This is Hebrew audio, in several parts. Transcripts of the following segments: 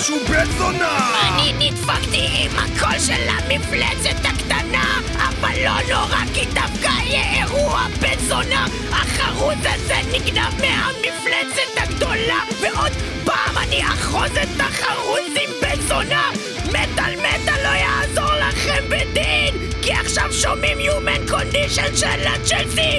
משהו בזונה אני נדפקתי עם הקול של המפלצת הקטנה אבל לא נורא כי דווקא יהיה אירוע בן החרוז הזה נגנב מהמפלצת הגדולה ועוד פעם אני אחרוז את החרוזים בן זונה מטאל מטאל לא יעזור לכם בדין כי עכשיו שומעים Human Condition של הצ'לסי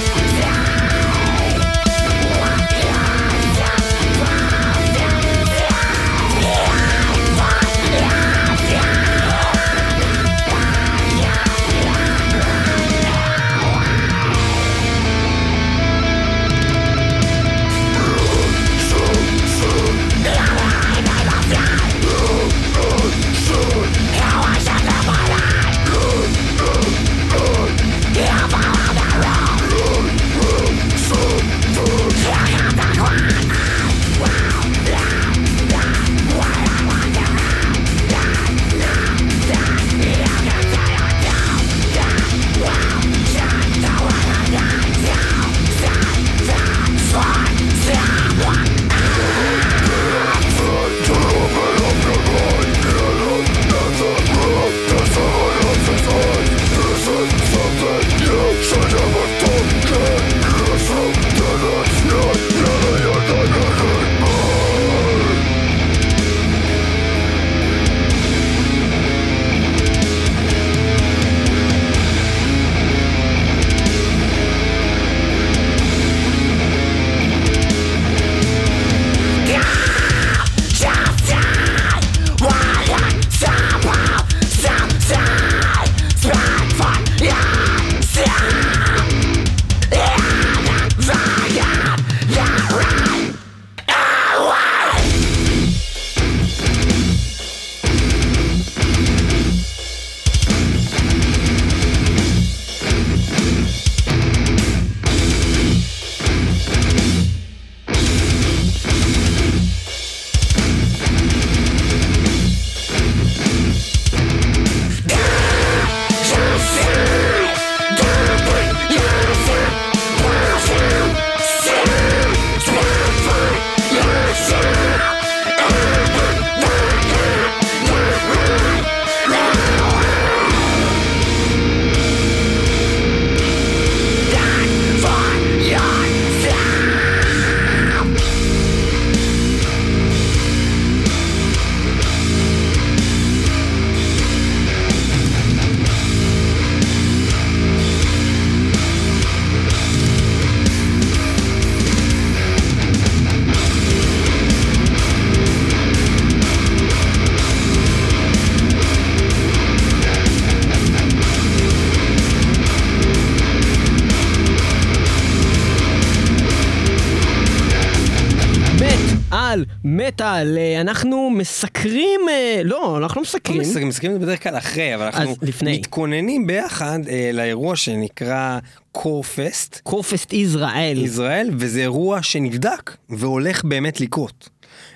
מטאל, מטאל, אה, אנחנו מסקרים, אה, לא, אנחנו לא מסקרים. את זה בדרך כלל אחרי, אבל אנחנו לפני. מתכוננים ביחד אה, לאירוע שנקרא קורפסט, קורפסט ישראל. ישראל, וזה אירוע שנבדק והולך באמת לקרות.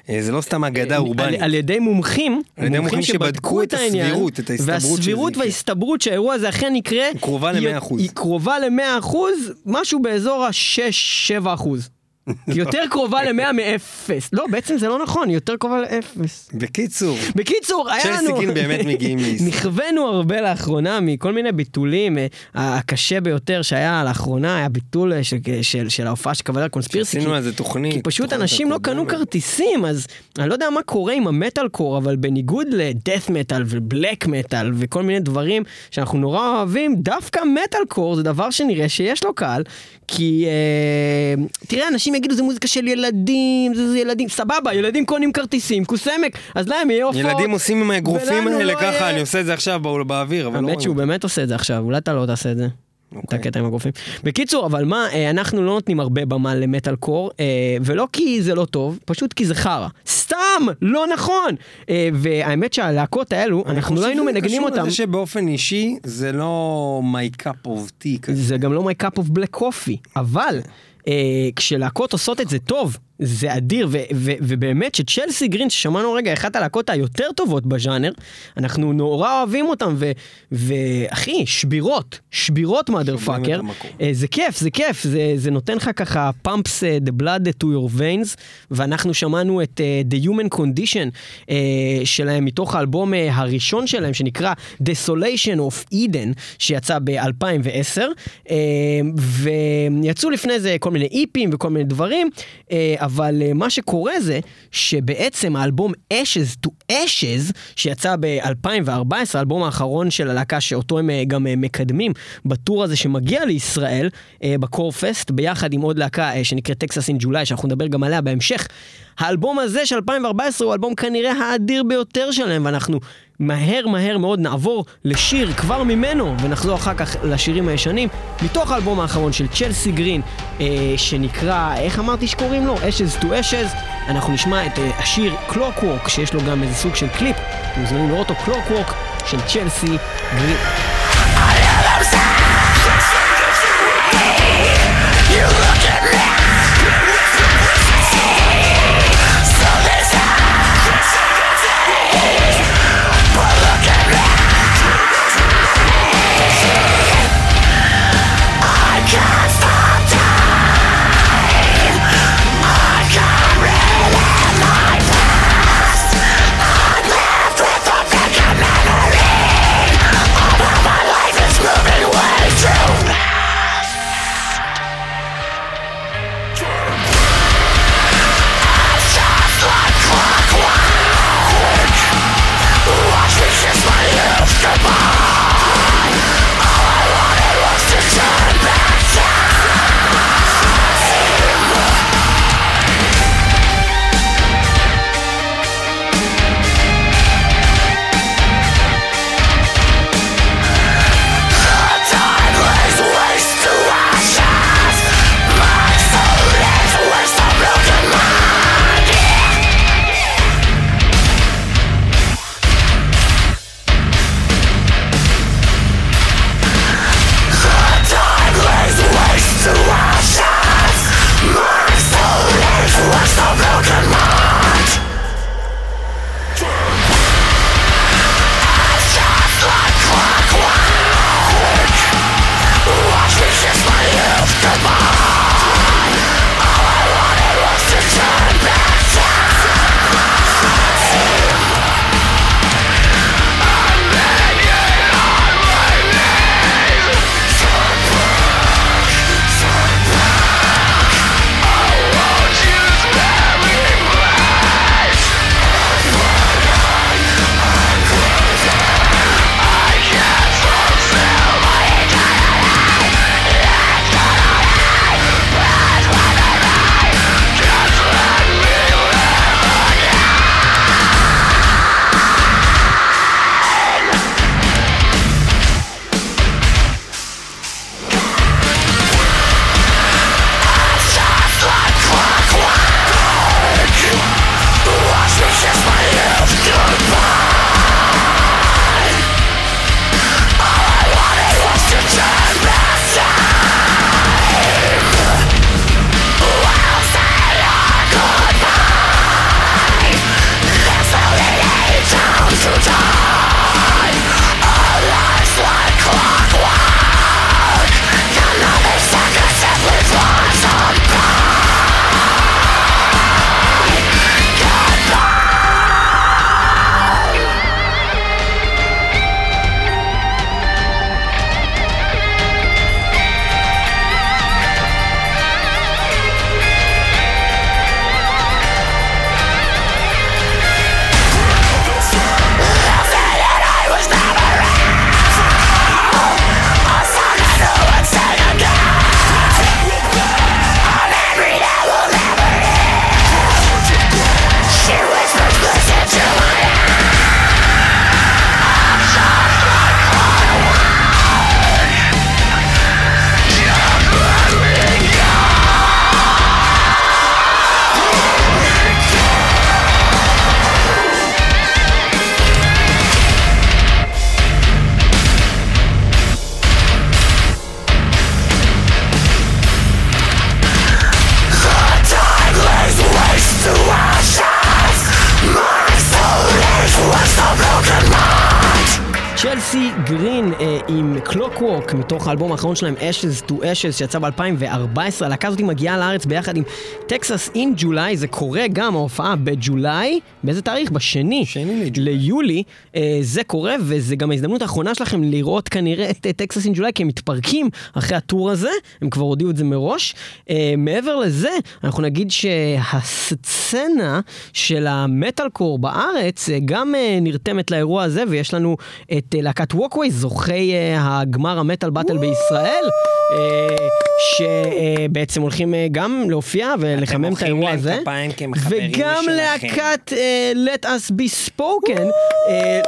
אה, זה לא סתם אגדה על, אורבנית. על ידי מומחים, על ידי מומחים שבדקו את העניין, הסבירות, את ההסתברות והסבירות יקרה. וההסתברות שהאירוע הזה אכן יקרה, היא קרובה היא- ל-100%. היא קרובה ל-100%, משהו באזור ה-6-7 אחוז. היא יותר קרובה ל-100 מ-0. לא, בעצם זה לא נכון, היא יותר קרובה ל-0. בקיצור, בקיצור, היה לנו... צ'לסי גרין באמת מגיעים לישראל. נכווינו הרבה לאחרונה מכל מיני ביטולים. אה, הקשה ביותר שהיה לאחרונה היה ביטול אה, של, של, של ההופעה של קבלת קונספירסי. עשינו על זה תוכנית. כי פשוט אנשים לא. קנו כרטיסים, אז אני לא יודע מה קורה עם המטאל קור, אבל בניגוד לדאט מטאל ובלק מטאל וכל מיני דברים שאנחנו נורא אוהבים, דווקא מטאל קור זה דבר שנראה שיש לו קהל, כי אה, תראה, אנשים יגידו זה מוזיקה של ילדים, זה, זה ילדים, סבבה, ילדים קונים כרטיסים, כוסמק, אז להם יהיה הופעות. ילדים עושים עם האגרופים האלה לא ככה, יהיה- אני עושה את זה עכשיו בא- באוויר, אבל לא האמת שהוא. באמת עושה את זה עכשיו, אולי אתה לא תעשה את זה. את אוקיי. הקטע עם הגופים. בקיצור, אבל מה, אה, אנחנו לא נותנים הרבה במה למטאל קור, אה, ולא כי זה לא טוב, פשוט כי זה חרא. סתם לא נכון. אה, והאמת שהלהקות האלו, אנחנו לא היינו מנגנים אותם. אני חושב שזה קשור לזה שבאופן אישי זה לא my cup of tea כזה. זה גם לא my cup of black coffee, אבל אה, כשלהקות עושות את זה טוב, זה אדיר, ו- ו- ובאמת שצ'לסי גרין, ששמענו רגע, אחת הלהקות היותר טובות בז'אנר, אנחנו נורא אוהבים אותם, ו- ואחי, שבירות, שבירות מאדר פאקר, אה, זה כיף, זה כיף, זה, זה נותן לך ככה pumps uh, the blood to your veins, ואנחנו שמענו את uh, The Human Condition uh, שלהם מתוך האלבום uh, הראשון שלהם, שנקרא Desolation of Eden, שיצא ב-2010, uh, ויצאו לפני זה כל מיני איפים וכל מיני דברים. Uh, אבל uh, מה שקורה זה שבעצם האלבום Ashes to Ashes, שיצא ב-2014, האלבום האחרון של הלהקה שאותו הם uh, גם uh, מקדמים בטור הזה שמגיע לישראל, ב Corefest, ביחד עם עוד להקה שנקראת Texas in July, שאנחנו נדבר גם עליה בהמשך. האלבום הזה של 2014 הוא האלבום כנראה האדיר ביותר שלהם, ואנחנו מהר מהר מאוד נעבור לשיר כבר ממנו, ונחזור אחר כך לשירים הישנים, מתוך האלבום האחרון של Chelsea Grin, אה, שנקרא, איך אמרתי שקוראים לו? Ashes to Ashes. אנחנו נשמע את אה, השיר Clockwork, שיש לו גם איזה סוג של קליפ, אתם מוזמנים לראות אותו, Clockwork של Chelsea גרין. מתוך האלבום האחרון שלהם Ashes to Ashes שיצא ב-2014. הלהקה הזאת מגיעה לארץ ביחד עם טקסס אין ג'ולי, זה קורה גם ההופעה בג'ולי, באיזה תאריך? בשני שני. ליולי. אה, זה קורה וזה גם ההזדמנות האחרונה שלכם לראות כנראה את טקסס אין ג'ולי כי הם מתפרקים אחרי הטור הזה, הם כבר הודיעו את זה מראש. אה, מעבר לזה, אנחנו נגיד שהסצנה של המטאל קור בארץ אה, גם נרתמת לאירוע הזה ויש לנו את להקת ווקווי, זוכי הגמר המטאל באטל בישראל, אה, שבעצם הולכים אה, גם להופיע ולחמם את האירוע הזה. וגם. להקת אה, Let Us Be Spoken,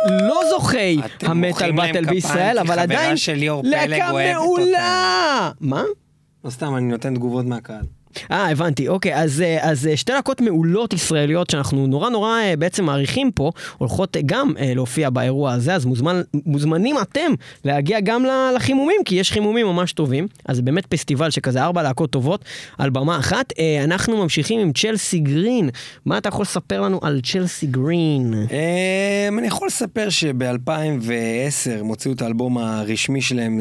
לא זוכי המטאל באטל בישראל, אבל עדיין להקה מעולה. מה? לא סתם, אני נותן תגובות מהקהל. אה, הבנתי, אוקיי, אז, אה, אז אה, שתי להקות מעולות ישראליות שאנחנו נורא נורא אה, בעצם מעריכים פה, הולכות גם להופיע באירוע הזה, אז מוזמן, מוזמנים אתם להגיע גם לחימומים, כי יש חימומים ממש טובים, אז זה באמת פסטיבל שכזה ארבע להקות טובות על במה אחת. אנחנו ממשיכים עם צ'לסי גרין, מה אתה יכול לספר לנו על צ'לסי גרין? אני יכול לספר שב-2010 הם הוציאו את האלבום הרשמי שלהם,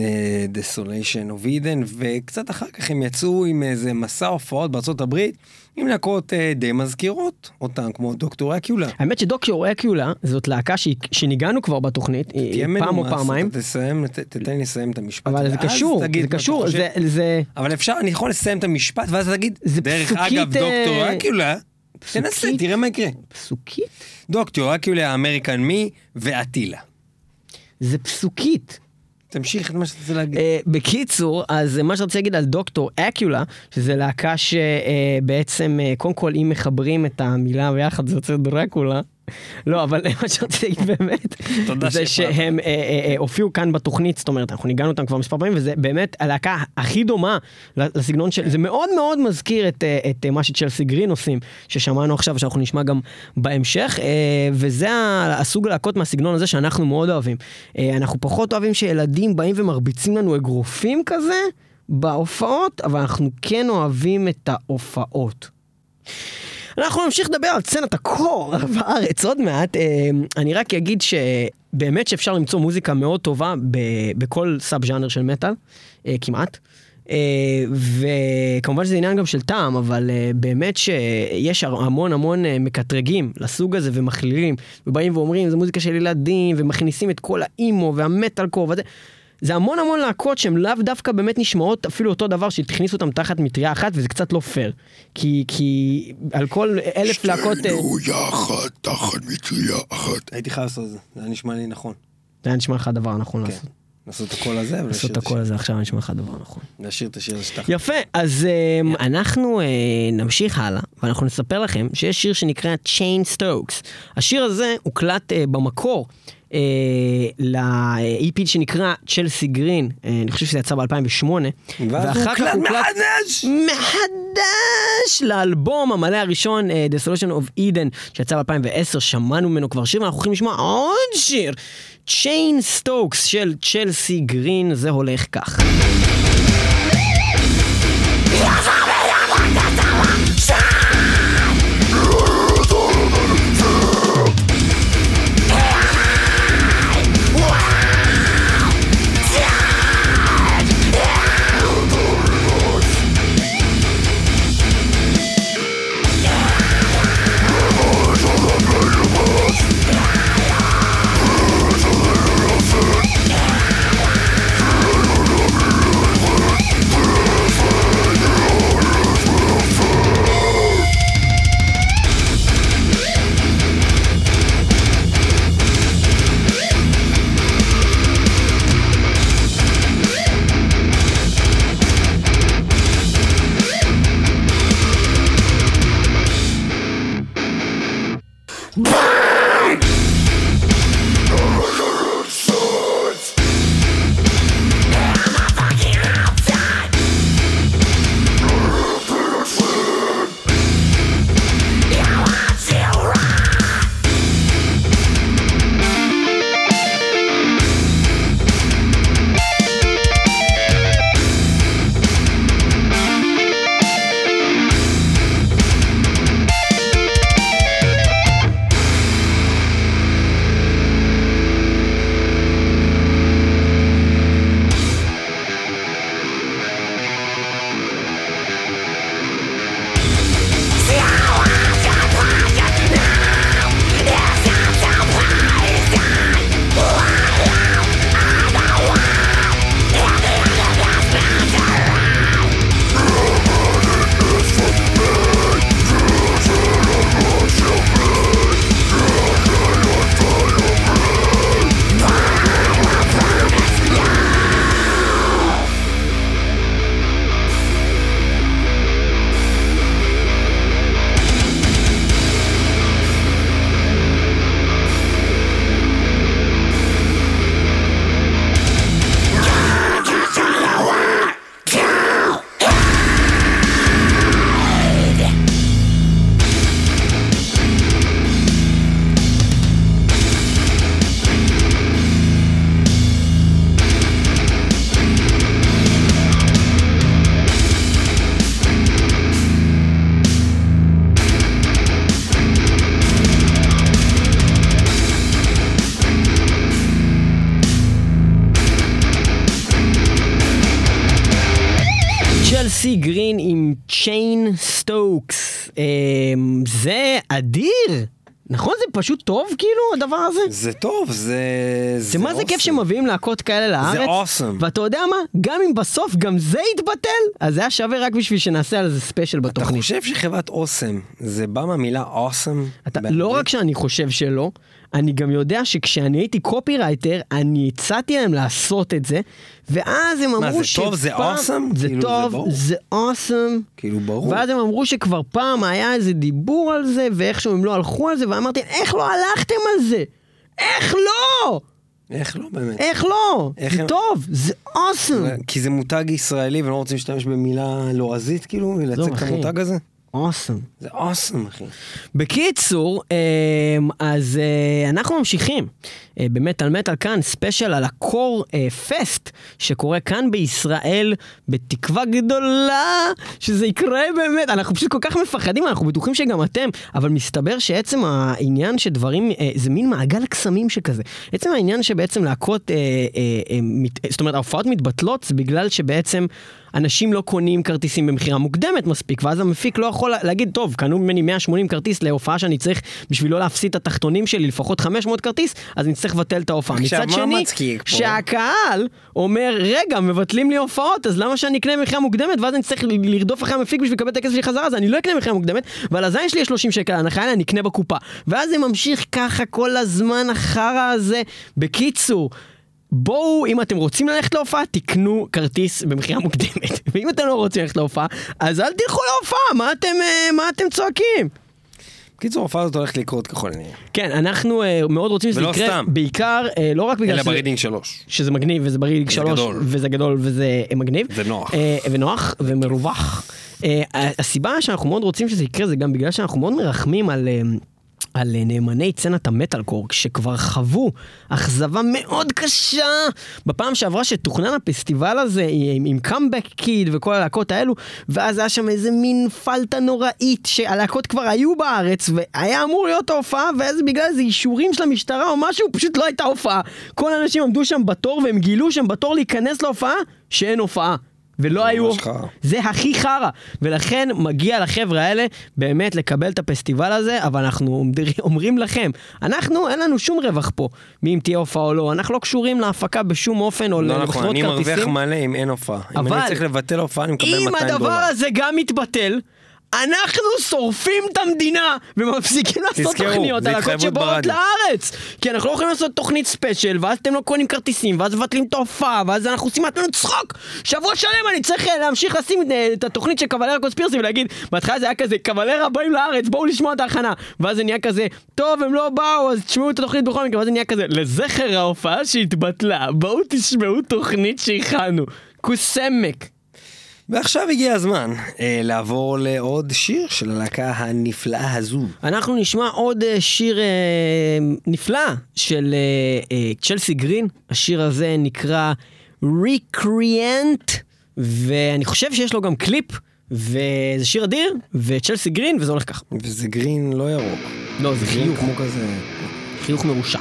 Desolation of Eden, וקצת אחר כך הם יצאו עם איזה מסע הופעות בארצות הברית, עם להקות אה, די מזכירות אותם, כמו דוקטור אקיולה. האמת שדוקטור אקיולה זאת להקה שהיא- שניגענו כבר בתוכנית, תהיה פעם או מנומס, פעמיים, אתה תסיים, ת- תתן לי לסיים את המשפט. אבל זה קשור, זה קשור. זה- זה... אבל אפשר, אני יכול לסיים את המשפט, ואז תגיד, זה דרך פסוקית, אגב, דוקטור אה, אקיולה, תנסה. תראה מה יקרה. פסוקית? דוקטור אקיולה, האמריקן מי ואטילה. זה פסוקית. תמשיך את מה שאתה רוצה להגיד. אה, בקיצור, אז מה שרציתי להגיד על דוקטור אקיולה, שזה להקה שבעצם, קודם כל, אם מחברים את המילה ביחד, זה יוצא דרקולה. לא, אבל מה שרציתי להגיד באמת, זה. שהם אה, אה, אה, הופיעו כאן בתוכנית, זאת אומרת, אנחנו ניגענו אותם כבר מספר פעמים, וזה באמת הלהקה הכי דומה לסגנון של, זה מאוד מאוד מזכיר את, מה שצ'לסי גרין עושים, ששמענו עכשיו, שאנחנו נשמע גם בהמשך, וזה הסוג הלהקות מהסגנון הזה שאנחנו מאוד אוהבים. אנחנו פחות אוהבים שילדים באים ומרביצים לנו אגרופים כזה בהופעות, אבל אנחנו כן אוהבים את ההופעות. אנחנו נמשיך לדבר על סצנת הקור בארץ עוד מעט. אה, אני רק אגיד שבאמת שאפשר למצוא מוזיקה מאוד טובה בכל סאב ז'אנר של מטאל, אה, כמעט. אה, וכמובן שזה עניין גם של טעם, אבל באמת שיש המון המון מקטרגים לסוג הזה ומכלילים, ובאים ואומרים זה מוזיקה של ילדים, ומכניסים את כל האימו והמטאל קור וזה. זה המון המון להקות שהן לאו דווקא באמת נשמעות אפילו אותו דבר שהכניסו אותם תחת מטריה אחת וזה קצת לא פייר. כי, כי על כל אלף להקות... אה, שתינו יחד תחת מטריה אחת. הייתי חייב לעשות את זה, זה היה נשמע לי נכון. זה היה נשמע לך הדבר הנכון כן. לעשות. לעשות את הקול הזה לעשות את הקול. הזה עכשיו נשמע לך הדבר הנכון. להשאיר את השיר הזה שאתה... יפה, אז um, אנחנו uh, נמשיך הלאה, ואנחנו נספר לכם שיש שיר שנקרא Chain Stokes. השיר הזה הוקלט uh, במקור uh, ל-EP שנקרא צ'לסי גרין, uh, אני חושב שזה יצא ב-2008. ואז הוא הוקלט מחדש! מחדש לאלבום המלא הראשון, uh, The Solution of Eden, שיצא ב-2010, שמענו ממנו כבר שיר, ואנחנו הולכים לשמוע עוד שיר, Chain Stokes של צ'לסי גרין, זה הולך כך. פשוט טוב כאילו הדבר הזה? זה טוב, זה... זה מה זה כיף. שמביאים להקות כאלה לארץ. awesome. ואתה יודע מה? גם אם בסוף גם זה יתבטל, אז זה היה שווה רק בשביל שנעשה על זה ספיישל אתה בתוכנית. חושב שחברת אוסם, זה בא מהמילה awesome? אתה, לא רק שאני חושב שלא, אני גם יודע שכשאני הייתי קופירייטר, אני הצעתי להם לעשות את זה, ואז הם אמרו מה, זה שפעם... טוב? זה awesome? זה כאילו, זה טוב, ברור. זה awesome. כאילו, ברור. ואז הם אמרו שכבר פעם היה איזה דיבור על זה, ואיכשהו הם לא הלכו על זה, ואמרתי, איך לא הלכתם על זה? איך לא? איך לא באמת? איך לא? איך זה הם- טוב, זה אוסם. כי זה מותג ישראלי ולא רוצים להשתמש במילה לועזית כאילו, לייצג את אחי. המותג הזה? אוסם. זה אוסם אחי. בקיצור, אמ, אז אה, אנחנו ממשיכים אה, במטאל מטאל כאן, ספיישל על הקור אה, פסט שקורה כאן בישראל, בתקווה גדולה שזה יקרה באמת. אנחנו פשוט כל כך מפחדים, אנחנו בטוחים שגם אתם, אבל מסתבר שעצם העניין שדברים, זה מין מעגל קסמים שכזה. עצם העניין שבעצם להקות, זאת אומרת, ההופעות מתבטלות זה בגלל שבעצם... אנשים לא קונים כרטיסים במכירה מוקדמת מספיק, ואז המפיק לא יכול להגיד, טוב, קנו ממני 180 כרטיס להופעה שאני צריך, בשביל לא להפסיד את התחתונים שלי, לפחות 500 כרטיס, אז אני צריך לבטל את ההופעה. מצד שני? שהקהל אומר, רגע, מבטלים לי הופעות, אז למה שאני אקנה במכירה מוקדמת, ואז אני צריך לרדוף אחרי המפיק בשביל לקבל את הכסף שלי חזרה, אז אני לא אקנה במכירה מוקדמת, ועל הזין שלי יש 30 שקל הנחה, אני אקנה בקופה. ואז זה ממשיך ככה כל הזמן החרא הזה. בקיצור, בואו, אם אתם רוצים ללכת להופעה, תקנו כרטיס במכירה מוקדמת. ואם אתם לא רוצים ללכת להופעה, אז אל תלכו להופעה, מה אתם, אה, מה אתם צועקים? בקיצור, ההופעה הזאת הולכת לקרות ככל הנראה. כן, אנחנו אה, מאוד רוצים שזה יקרה, סתם. בעיקר, אה, לא רק בגלל אלא שזה... ברידינג שלוש. שזה מגניב וזה ברידינג וזה שלוש, גדול. וזה גדול וזה מגניב. ונוח. אה, ונוח ומרווח. אה, הסיבה שאנחנו מאוד רוצים שזה יקרה זה גם בגלל שאנחנו מאוד מרחמים על... אה, על אה, נאמני סצנת המטאל קור, שכבר חוו אכזבה מאוד קשה בפעם שעברה שתוכנן הפסטיבל הזה עם, עם קאמבק קיד וכל הלהקות האלו, ואז היה שם איזה מין פלטה נוראית שהלהקות כבר היו בארץ והיה אמור להיות ההופעה, ואז בגלל איזה אישורים של המשטרה או משהו, פשוט לא הייתה הופעה. כל האנשים עמדו שם בתור והם גילו שהם בתור להיכנס להופעה, שאין הופעה. ולא היו... זה הכי חרא, ולכן מגיע לחבר'ה האלה באמת לקבל את הפסטיבל הזה, אבל אנחנו אומר- אומרים לכם, אנחנו, אין לנו שום רווח פה, מאם תהיה הופעה או לא, אנחנו לא קשורים להפקה בשום אופן או לא נכון, למכירות אני מרוויח כרטיסים. מלא אם אין הופעה. אם אני צריך לבטל הופעה, אני מקבל 200 אם דולר. הדבר הזה גם מתבטל, אנחנו שורפים את המדינה ומפסיקים לעשות תזכרו, תוכניות זה על התחייבות שבאות ברדיו. לארץ. כי אנחנו לא יכולים לעשות תוכנית ספיישל, ואז אתם לא קונים כרטיסים, ואז מבטלים את ההופעה, ואז אנחנו עושים מעצמנו צחוק. שבוע שלם אני צריך אה, להמשיך לשים אה, את התוכנית של קבלר הקונספירסי ולהגיד, בהתחלה זה היה כזה, קבלר הבאים לארץ, בואו לשמוע את ההכנה. ואז זה נהיה כזה, טוב, הם לא באו, אז תשמעו את התוכנית בכל מקרה, ואז זה נהיה כזה, לזכר ההופעה שהתבטלה, בואו תשמעו תוכנית שהכנו. כוס-סמק. ועכשיו הגיע הזמן אה, לעבור לעוד שיר של הלהקה הנפלאה הזו. אנחנו נשמע עוד אה, שיר אה, נפלא של אה, אה, צ'לסי גרין. השיר הזה נקרא Recreant, ואני חושב שיש לו גם קליפ, וזה שיר אדיר, וצ'לסי גרין, וזה הולך ככה. וזה גרין לא ירוק. לא, זה חיוך, כמו כזה... חיוך מרושע.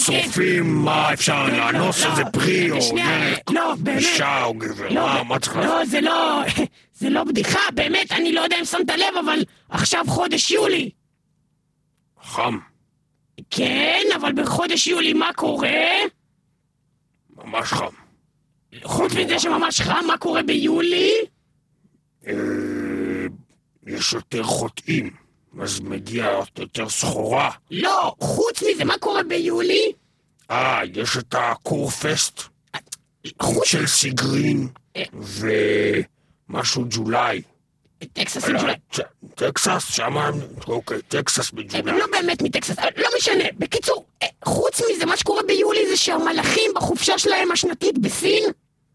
שורפים? מה אפשר לאנוס לא, איזה פרי או ירק? לא. אישה או גבר? לא, מה, מה צריך לעשות? לא, זה לא, זה לא בדיחה, באמת, אני לא יודע אם שמת לב, אבל עכשיו חודש יולי. חם, כן, אבל בחודש יולי מה קורה? ממש חם. חוץ מזה שממש חם, מה קורה ביולי? אה, יש יותר חוטאים, אז מגיע יותר סחורה. לא, חוץ מזה, מה קורה ביולי? אה, יש את הקורפסט חוץ של סיגרין אה. ומשהו ג'ולי. טקסס עם ג'ולי. ט- טקסס, שמה, אוקיי, טקסס הם בג'ולי. לא באמת מטקסס, לא משנה. בקיצור, אה, חוץ מזה, מה שקורה ביולי זה שהמלאכים בחופשה שלהם השנתית בסין.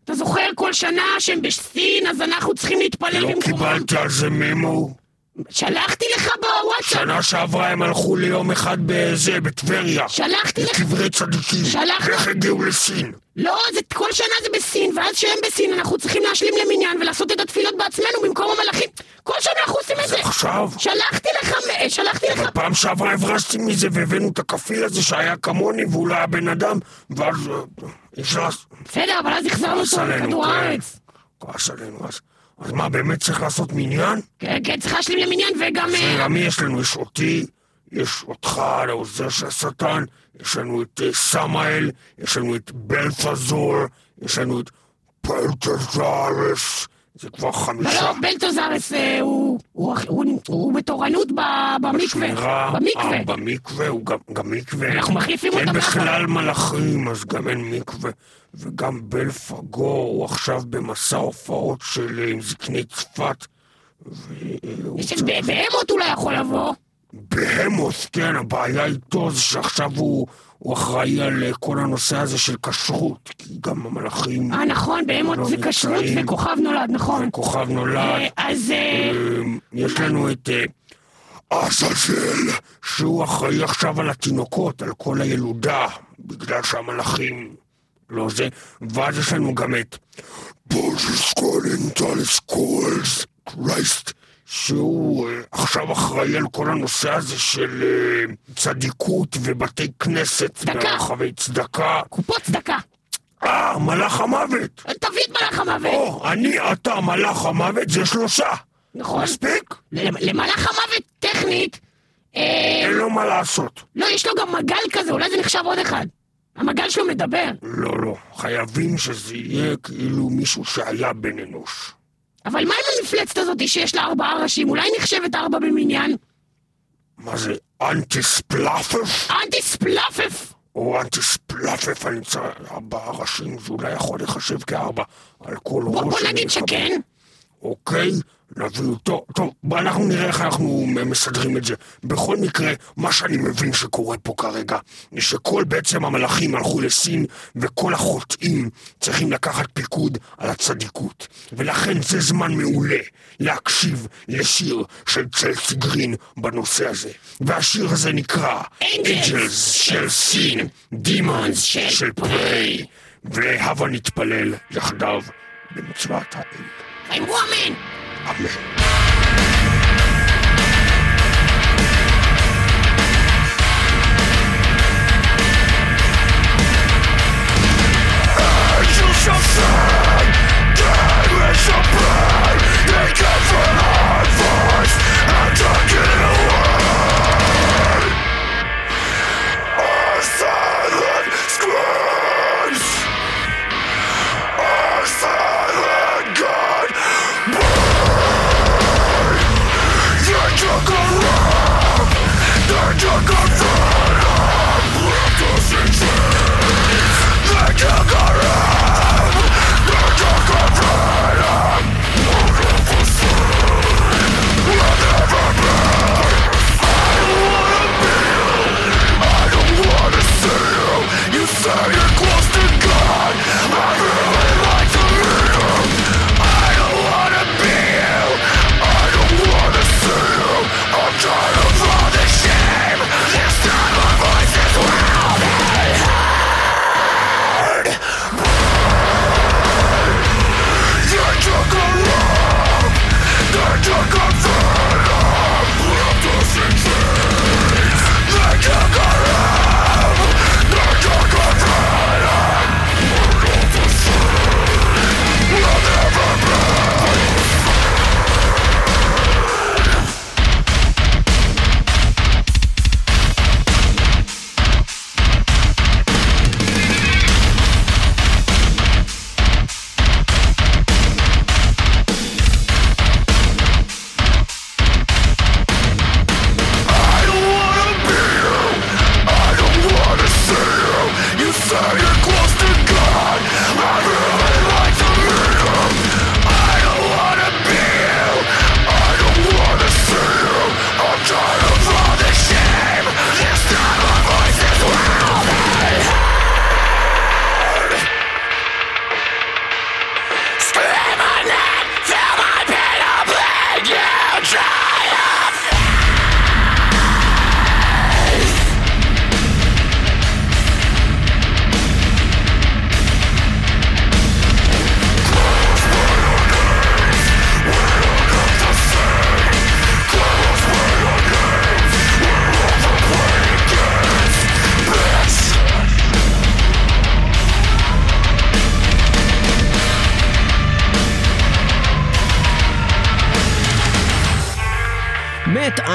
אתה זוכר כל שנה שהם בסין, אז אנחנו צריכים להתפלל לא במקומם. קיבלתי על זה ממו. שלחתי לך בוואטסאפ. שנה שעברה הם הלכו ליום אחד בזה, בטבריה. שלחתי לך. לקברי צדיקים. שלחנו. איך הגיעו לסין? לא, זה כל שנה זה בסין, ואז כשהם בסין אנחנו צריכים להשלים למניין ולעשות את התפילות בעצמנו במקום המלאכים. כל שנה אנחנו עושים את זה. עכשיו? שלחתי לך, שלחתי לך. אבל פעם שעברה הברשתי מזה והבאנו את הכפיל הזה שהיה כמוני והוא לא היה בן אדם ואז אה, לעשות... בסדר, אבל אז החזרנו אותו לכדור. הארץ. כעס עלינו אז. אז מה, באמת צריך לעשות מניין? כן, כן, צריך להשלים למניין וגם... אה, רגע, מי יש לנו? יש אותי, יש אותך, העוזר של השטן, יש לנו את אה, סמאל, יש לנו את בלפזור, יש לנו את פלטזרס, זה כבר לא, חמישה. לא, בלטוזרס אה, הוא- בתורנות במקווה. במקווה. אה, במקווה, הוא גם, מקווה. אנחנו מחליפים אין אותם בכלל מלאכים, אז גם אין מקווה. וגם בלפגור, הוא עכשיו במסע הופעות של אה, עם זקני צפת. יש את בהמות הוא לא יכול לבוא. בהמוס, כן, הבעיה איתו זה שעכשיו הוא, הוא אחראי על אה, כל הנושא הזה של כשרות, כי גם המלאכים אה, נכון, בהמות לא זה כשרות נמצאים. וכוכב נולד, נכון. וכוכב נולד. אה, אז... אה, אמ, יש לנו את עזאזל, שהוא אחראי עכשיו על התינוקות, על כל הילודה, בגלל שהמלאכים לא זה, ואז יש לנו גם את בוז'ס קולנטלס קולס קרייסט, שהוא עכשיו אחראי על כל הנושא הזה של אה, צדיקות ובתי כנסת צדקה. ברחבי צדקה. קופות צדקה. אה, מלאך המוות! תביא את מלאך המוות. או, אני, אתה, מלאך המוות, זה שלושה. נכון. מספיק? למלאך המוות טכנית, אה, אין לו מה לעשות. לא, יש לו גם מגל כזה, אולי זה נחשב עוד אחד. המגל שלו מדבר. לא, לא. חייבים שזה יהיה כאילו מישהו שהיה בן אנוש. אבל מה עם המפלצת הזאת שיש לה ארבעה ראשים? אולי נחשבת ארבע במניין? מה זה, אנטי-ספלאפף? אנטי ספלאפף! או אנטי-ספלאפף, אני צריך ארבעה ראשים, זה אולי יכול לחשב כארבע על כל ראש. בוא נגיד. שכן. אוקיי, נביא אותו. טוב, בוא, אנחנו נראה איך אנחנו מסדרים את זה. בכל מקרה, מה שאני מבין שקורה פה כרגע, זה שכל בעצם המלאכים הלכו לסין, וכל החוטאים צריכים לקחת פיקוד על הצדיקות. ולכן זה זמן מעולה להקשיב לשיר של צלסי גרין בנושא הזה. והשיר הזה נקרא Angels של סין, Demons של פריי. והבה נתפלל יחדיו במצוות האל. A woman! A man. There is a pain, it comes from our voice, I'm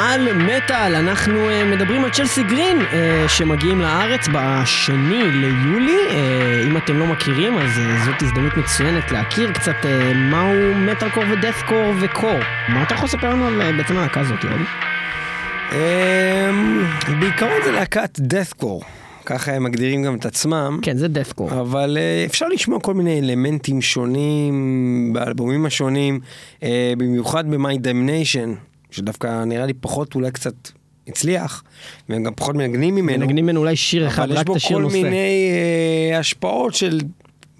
על מטאל, אנחנו uh, מדברים על צ'לסי גרין uh, שמגיעים לארץ בשני ליולי. Uh, אם אתם לא מכירים, אז uh, זאת הזדמנות מצוינת להכיר קצת uh, מהו מטאל קור ודף קור וקור. מה אתה יכול לספר לנו על uh, בעצם הלהקה הזאת, יולי? אמ, בעיקרון זה להקת deathcore, ככה הם מגדירים גם את עצמם. כן, זה דף קור. אבל אה, אפשר לשמוע כל מיני אלמנטים שונים באלבומים השונים, אה, במיוחד ב-My Damnation, שדווקא נראה לי פחות אולי קצת הצליח, והם גם פחות מנגנים ממנו. מנגנים ממנו אולי שיר אחד, אבל יש רק בו את השיר כל נושא. מיני אה, השפעות של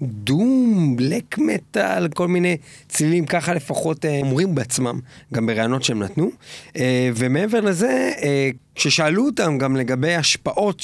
דום, בלק מטאל, כל מיני צלילים, ככה לפחות אה, אומרים בעצמם, גם בראיונות שהם נתנו. אה, ומעבר לזה, אה, כששאלו אותם גם לגבי השפעות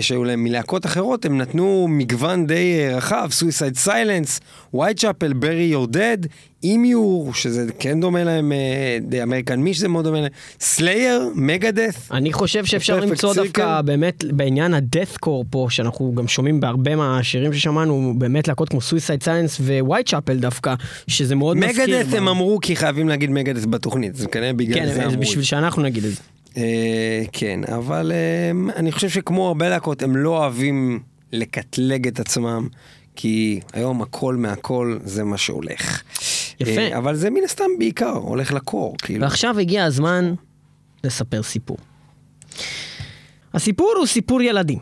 שהיו להם מלהקות אחרות, הם נתנו מגוון די אה, רחב, Suicide Silence, Whitechapel, Bury Your Dead, Emmure, שזה כן דומה להם, אה, The American Mish זה מאוד דומה להם, Slayer, Megadeth. אני חושב שאפשר למצוא. דווקא באמת בעניין ה deathcore פה, שאנחנו גם שומעים בהרבה מהשירים ששמענו, באמת להקות כמו Suicide Silence, Whitechapel דווקא, שזה מאוד מזכיר. Megadeth הם אמרו כי חייבים להגיד Megadeth בתוכנית, זה כנראה בגלל כן, זה אמרו. בשביל את זה. שאנחנו נגיד את זה. אה, כן, אבל אה, אני חושב שכמו הרבה להקות, הם לא אוהבים לקטלג את עצמם, כי היום הכל מהכל זה מה שהולך. יפה. אה, אבל זה מן הסתם בעיקר הולך לקור, כאילו. ועכשיו הגיע הזמן לספר סיפור. הסיפור הוא סיפור ילדים.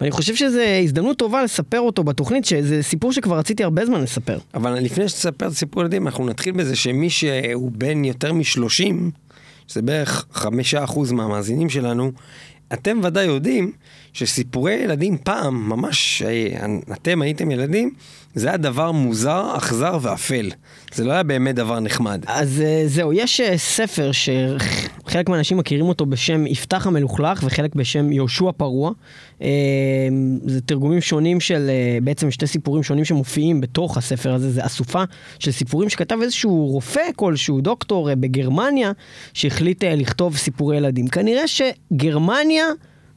ואני חושב שזו הזדמנות טובה לספר אותו בתוכנית, שזה סיפור שכבר רציתי הרבה זמן לספר. אבל לפני שתספר את סיפור ילדים, אנחנו נתחיל בזה שמי שהוא בן יותר משלושים, שזה בערך חמישה אחוז מהמאזינים שלנו, אתם ודאי יודעים שסיפורי ילדים פעם, ממש, אה, אתם הייתם ילדים, זה היה דבר מוזר, אכזר ואפל. זה לא היה באמת דבר נחמד. אז אה, זהו, יש אה, ספר שחלק מהאנשים מכירים אותו בשם יפתח המלוכלך וחלק בשם יהושע פרוע. אה, זה תרגומים שונים של, אה, בעצם שתי סיפורים שונים שמופיעים בתוך הספר הזה, זה אסופה של סיפורים שכתב איזשהו רופא כלשהו, דוקטור אה, בגרמניה, שהחליט אה, לכתוב סיפורי ילדים. כנראה שגרמניה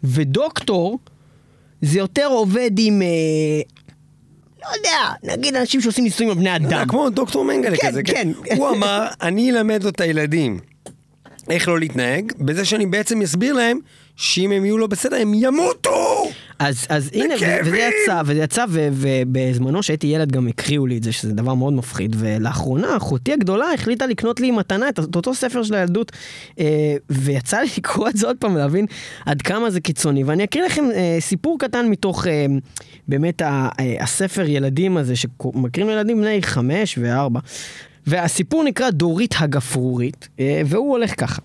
ודוקטור זה יותר עובד עם... לא יודע, נגיד אנשים שעושים ניסויים על בני אדם. כמו דוקטור מנגלה כן, כזה. כן. הוא אמר, אני אלמד את הילדים איך לא להתנהג, בזה שאני בעצם אסביר להם שאם הם יהיו לא בסדר, הם ימותו! אז, אז הנה, ו-! וזה יצא, וזה יצא, ו- ובזמנו שהייתי ילד גם הקריאו לי את זה, שזה דבר מאוד מפחיד, ולאחרונה אחותי הגדולה החליטה לקנות לי מתנה את את אותו ספר של הילדות, אה, ויצא לי לקרוא את זה עוד פעם, להבין עד כמה זה קיצוני, ואני אקריא לכם אה, סיפור קטן מתוך אה, באמת ה- אה, הספר ילדים הזה, שמקריאים לילדים בני חמש וארבע, והסיפור נקרא דורית הגפרורית, אה, והוא הולך ככה.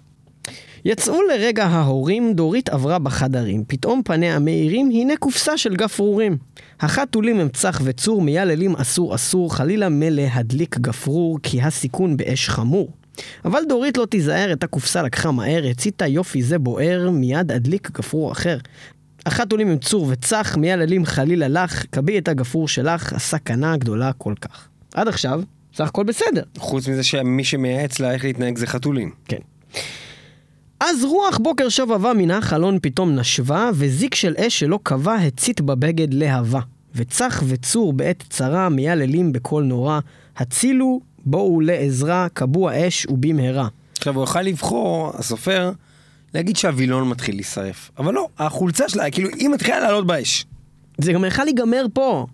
יצאו לרגע ההורים, דורית עברה בחדרים. פתאום פניה מאירים, הנה קופסה של גפרורים. החתולים הם צח וצור, מייללים אסור אסור, חלילה מלהדליק גפרור, כי הסיכון באש חמור. אבל דורית לא תיזהר, את הקופסה לקחה מהר, הציתה יופי זה בוער, מיד הדליק גפרור אחר. החתולים הם צור וצח, מייללים חלילה לך, קבי את הגפרור שלך, הסכנה גדולה כל כך. עד עכשיו, סך הכל בסדר. חוץ מזה שמי שמייעץ לה איך להתנהג זה חתולים. כן. אז רוח בוקר שובבה מן החלון פתאום נשבה, וזיק של אש שלא קבע הצית בבגד להבה. וצח וצור בעת צרה מייללים בקול נורא, הצילו, בואו לעזרה, כבו האש ובמהרה. עכשיו, הוא יוכל לבחור, הסופר, להגיד שהווילון מתחיל להישרף. אבל לא, החולצה שלה, כאילו, היא מתחילה לעלות באש. זה גם יכול להיגמר פה,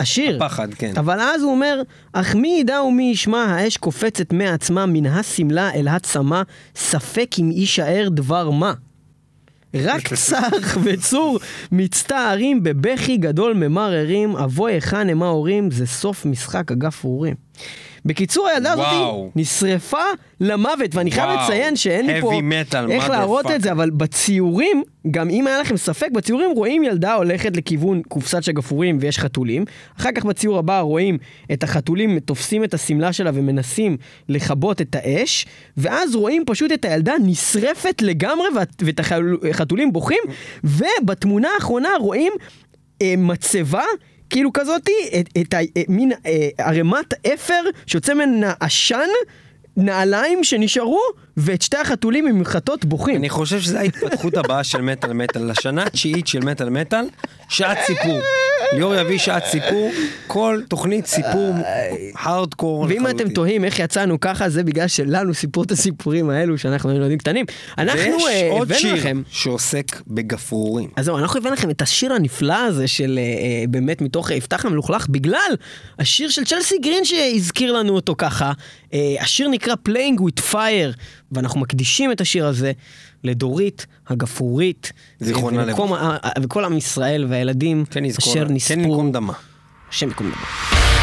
השיר. הפחד, כן. אבל אז הוא אומר, אך מי ידע ומי ישמע, האש קופצת מעצמה מן השמלה אל הצמא, ספק אם יישאר דבר מה. רק צח וצור מצטערים בבכי גדול ממררים, אבוי היכן הם ההורים, זה סוף משחק הגפרורים. בקיצור, הילדה הזאת. נשרפה למוות, ואני חייב. לציין שאין לי פה איך להראות את. זה, אבל בציורים, גם אם היה לכם ספק, בציורים רואים ילדה הולכת לכיוון קופסת של גפרורים ויש חתולים. אחר כך בציור הבא רואים את החתולים תופסים את השמלה שלה ומנסים לכבות את האש, ואז רואים פשוט את הילדה נשרפת לגמרי ואת החתולים בוכים, ובתמונה האחרונה רואים אה, מצבה. כאילו כזאתי, את, את אה, מין אה, ערימת אפר שיוצא ממנה עשן, נעליים שנשארו, ואת שתי החתולים עם חטות בוכים. אני חושב שזו ההתפתחות הבאה של מטאל מטאל, לשנה התשיעית של מטאל מטאל, שעת סיפור. ליאור יביא שעת סיפור, כל תוכנית סיפור הארדקור. ואם. אתם תוהים איך יצאנו ככה, זה בגלל שלנו סיפרו את הסיפורים האלו שאנחנו היינו ילדים קטנים. אנחנו ויש אה, עוד הבאנו שיר לכם... שעוסק בגפרורים. אז זהו, אנחנו הבאנו לכם את השיר הנפלא הזה של אה, אה, באמת מתוך יפתח המלוכלך, בגלל השיר של צ'לסי גרין שהזכיר לנו אותו ככה. השיר נקרא Playing with Fire, ואנחנו מקדישים את השיר הזה לדורית הגפרורית. זיכרונה לברכה. וכל עם ישראל והילדים כן אשר כן נספו. ינקום דמה. השם ייקום דמה.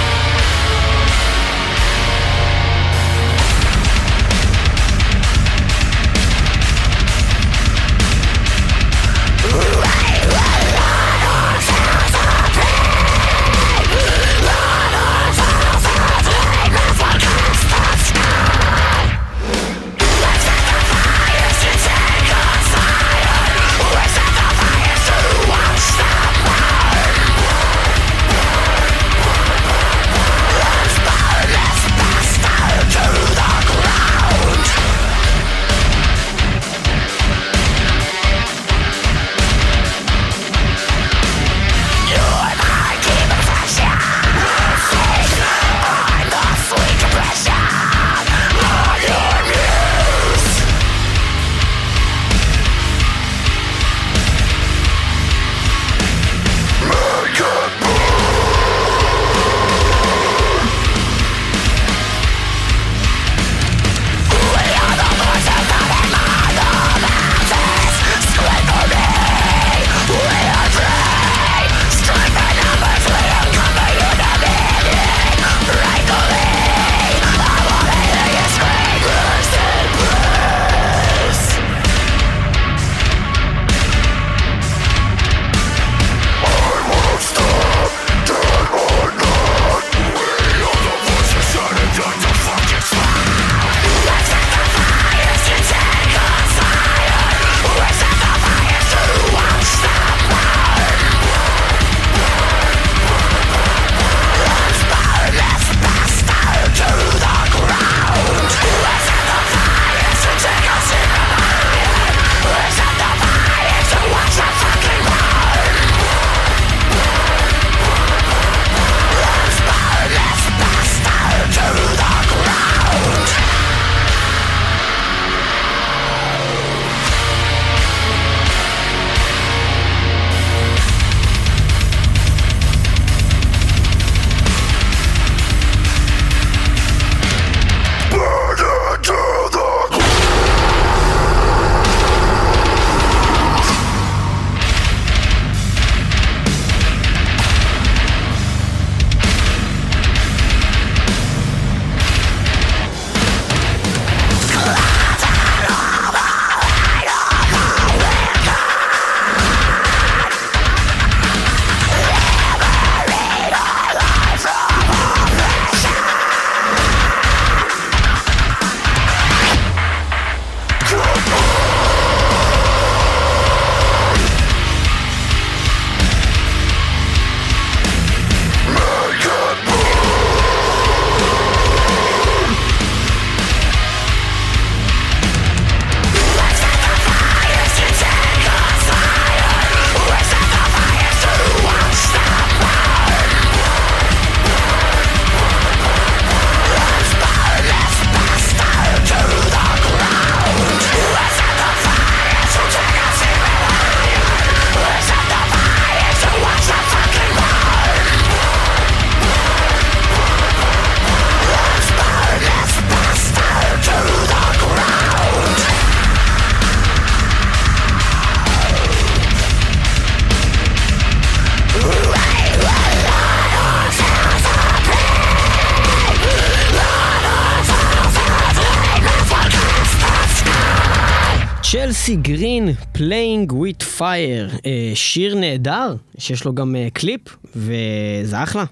Chelsea Grin, Playing with Fire, אה, שיר נהדר, שיש לו גם אה, קליפ, וזה אחלה.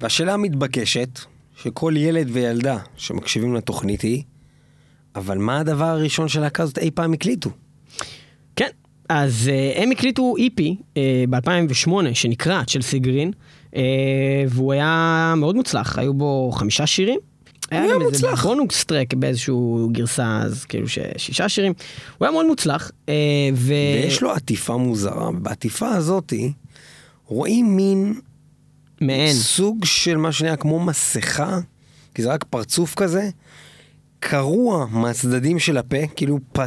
והשאלה המתבקשת, שכל ילד וילדה שמקשיבים לתוכנית היא, אבל מה הדבר הראשון שלהקה הזאת אי פעם הקליטו? כן, אז אה, הם הקליטו EP אה, ב-2008 שנקרא Chelsea Grin, אה, והוא היה מאוד מוצלח, היו בו חמישה שירים. היה גם איזה. בונוקס טרק באיזשהו גרסה, אז כאילו ששישה שירים. הוא היה מאוד מוצלח, אה, ו... ויש לו עטיפה מוזרה, ובעטיפה הזאתי רואים מין מעין. סוג של מה שנראה כמו מסכה, כי זה רק פרצוף כזה, קרוע מהצדדים של הפה, כאילו פ,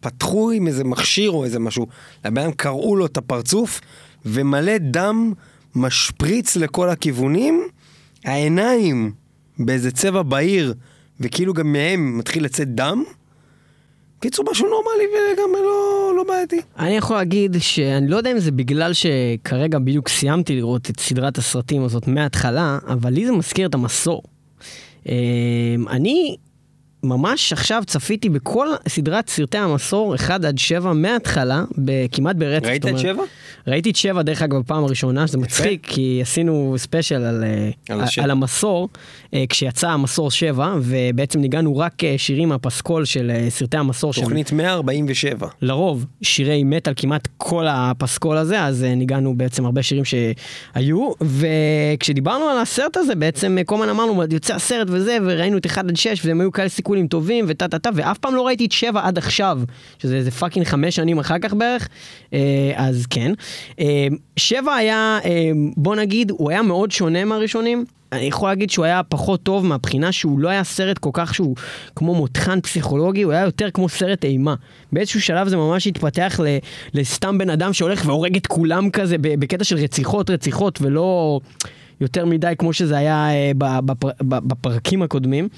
פתחו עם איזה מכשיר או איזה משהו, לבן אדם קרעו לו את הפרצוף, ומלא דם משפריץ לכל הכיוונים, העיניים באיזה צבע בהיר, וכאילו גם מהם מתחיל לצאת דם. קיצור, משהו נורמלי וגם לא, לא בעייתי. אני יכול להגיד שאני לא יודע אם זה בגלל שכרגע בדיוק סיימתי לראות את סדרת הסרטים הזאת מההתחלה, אבל לי זה מזכיר את המסור. אמ, אני ממש עכשיו צפיתי בכל סדרת סרטי המסור 1 עד 7 מההתחלה, כמעט ברצף. ראית את אומרת- שבע? ראיתי את שבע דרך אגב בפעם הראשונה, שזה מצחיק, כי עשינו ספיישל על, אה, על על, המסור, אה, כשיצא המסור שבע, ובעצם ניגענו רק אה, שירים מהפסקול של סרטי המסור. תוכנית 147. לרוב שירי מטאל כמעט כל הפסקול הזה, אז ניגענו בעצם הרבה שירים שהיו, וכשדיברנו על הסרט הזה, בעצם כל הזמן אמרנו, יוצא הסרט וזה, וראינו את 1 עד 6, והם היו כאלה סיכולים טובים, וטה טה טה, ואף פעם לא ראיתי את 7 עד עכשיו, שזה איזה fucking חמש שנים אחר כך בערך, אה, אז כן. אה, 7 היה, אה, בוא נגיד, הוא היה מאוד שונה מהראשונים. אני יכול להגיד שהוא היה פחות טוב מהבחינה שהוא לא היה סרט כל כך שהוא כמו מותחן פסיכולוגי, הוא היה יותר כמו סרט אימה. באיזשהו שלב זה ממש התפתח ל, לסתם בן אדם שהולך והורג את כולם כזה בקטע של רציחות רציחות ולא יותר מדי כמו שזה היה אה, בפר, בפרקים הקודמים.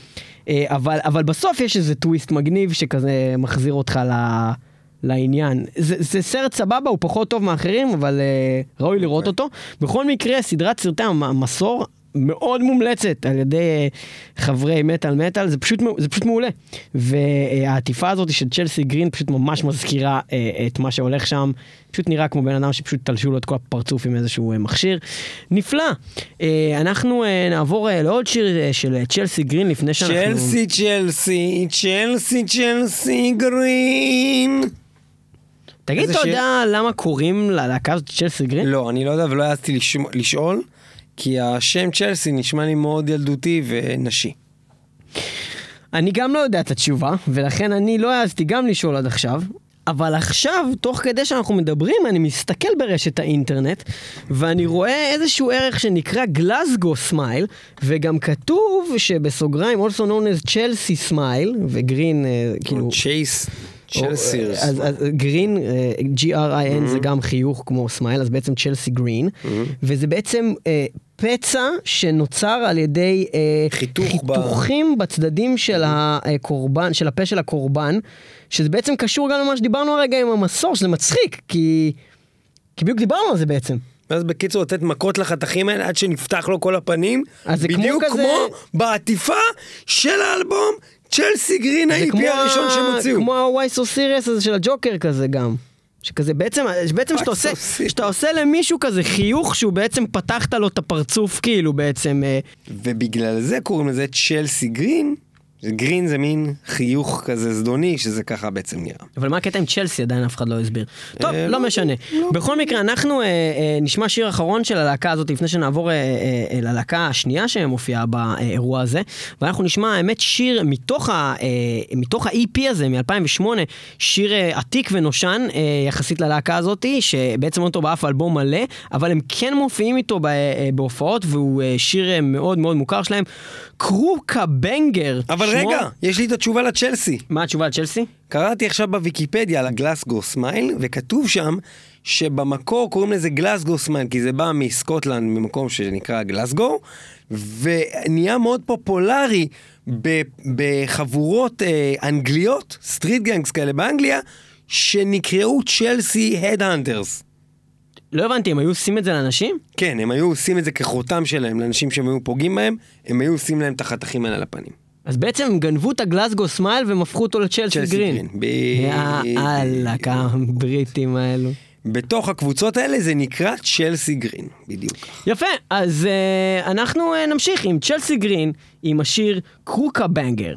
אה, אבל, אבל בסוף יש איזה טוויסט מגניב שכזה מחזיר אותך ל... לעניין. זה, זה סרט סבבה, הוא פחות טוב מאחרים, אבל uh, ראוי לראות אותו. בכל מקרה, סדרת סרטי המ- המסור מאוד מומלצת על ידי uh, חברי מטאל מטאל, זה פשוט, זה פשוט מעולה. והעטיפה הזאת של צ'לסי גרין פשוט ממש מזכירה uh, את מה שהולך שם. פשוט נראה כמו בן אדם שפשוט תלשו לו את כל הפרצוף עם איזשהו uh, מכשיר. נפלא. אנחנו נעבור לעוד שיר של צ'לסי גרין לפני שאנחנו... צ'לסי, צ'לסי, צ'לסי, צ'לסי גרין. תגיד, אתה? יודע למה קוראים ללהקה הזאת צ'לסי גרין? לא, אני לא יודע ולא העזתי לשאול, כי השם צ'לסי נשמע לי מאוד ילדותי ונשי. אני גם לא יודע את התשובה, ולכן אני לא העזתי גם לשאול עד עכשיו. אבל עכשיו, תוך כדי שאנחנו מדברים, אני מסתכל ברשת האינטרנט, ואני רואה איזשהו ערך שנקרא Glasgow smile, וגם כתוב שבסוגריים, also known as Chelsea smile, ו Grin, אה, כאילו... צ'ייס, או, צ'לסירס. אז, אז grin, אה, G-R-I-N זה גם חיוך כמו smile, אז בעצם Chelsea Grin, וזה בעצם אה, פצע שנוצר על ידי אה, חיתוך ב- חיתוכים בצדדים של הקורבן, של הפה של הקורבן, שזה בעצם קשור גם למה שדיברנו הרגע עם המסור, שזה מצחיק, כי, כי בדיוק דיברנו על זה בעצם. ואז בקיצור לתת מכות לחתכים האלה עד שנפתח לו כל הפנים. זה כמו בדיוק כזה- כמו בעטיפה של האלבום צ'לסי גרין ה-EP הראשון שהם הוציאו. כמו ה-Why So Serious הזה של הג'וקר כזה גם. שכזה בעצם, בעצם שאתה עושה? שאתה עושה למישהו כזה חיוך שהוא בעצם פתחת לו את הפרצוף כאילו בעצם. אה, ובגלל זה קוראים לזה צ'לסי גרין. גרין זה מין חיוך כזה זדוני, שזה ככה בעצם נראה. אבל מה הקטע עם Chelsea עדיין אף אחד לא הסביר. טוב, אה, לא לא- משנה. לא. בכל מקרה, אנחנו אה, אה, נשמע שיר אחרון של הלהקה הזאת לפני שנעבור ללהקה השנייה שמופיעה באירוע הזה. ואנחנו נשמע, האמת, שיר מתוך ה-EP הזה מ-2008, שיר עתיק ונושן יחסית ללהקה הזאת, שבעצם אותו באף אלבום מלא, אבל הם כן מופיעים איתו בהופעות, והוא שיר מאוד מאוד מוכר שלהם. Crewcabanger. אבל רגע, יש לי את התשובה ל Chelsea. מה התשובה על Chelsea? קראתי עכשיו בוויקיפדיה על ה Glasgow smile, וכתוב שם שבמקור קוראים לזה Glasgow smile, כי זה בא מסקוטלנד, ממקום שנקרא גלסגו, ונהיה מאוד פופולרי בחבורות אה, אנגליות, street gangs כאלה באנגליה, שנקראו Chelsea Headhunters. לא הבנתי, הם היו עושים את זה לאנשים? כן, הם היו עושים את זה כחותם שלהם לאנשים שהם היו פוגעים בהם, הם היו עושים להם את החתכים האלה על הפנים. אז בעצם הם גנבו את ה Glasgow smile והם הפכו אותו ל Chelsea Chelsea Grin. יאללה, כמה בריטים האלו. בתוך הקבוצות האלה זה נקרא צ'לסי גרין, בדיוק. יפה, אז uh, אנחנו uh, נמשיך עם צ'לסי גרין, עם השיר קרוקה בנגר.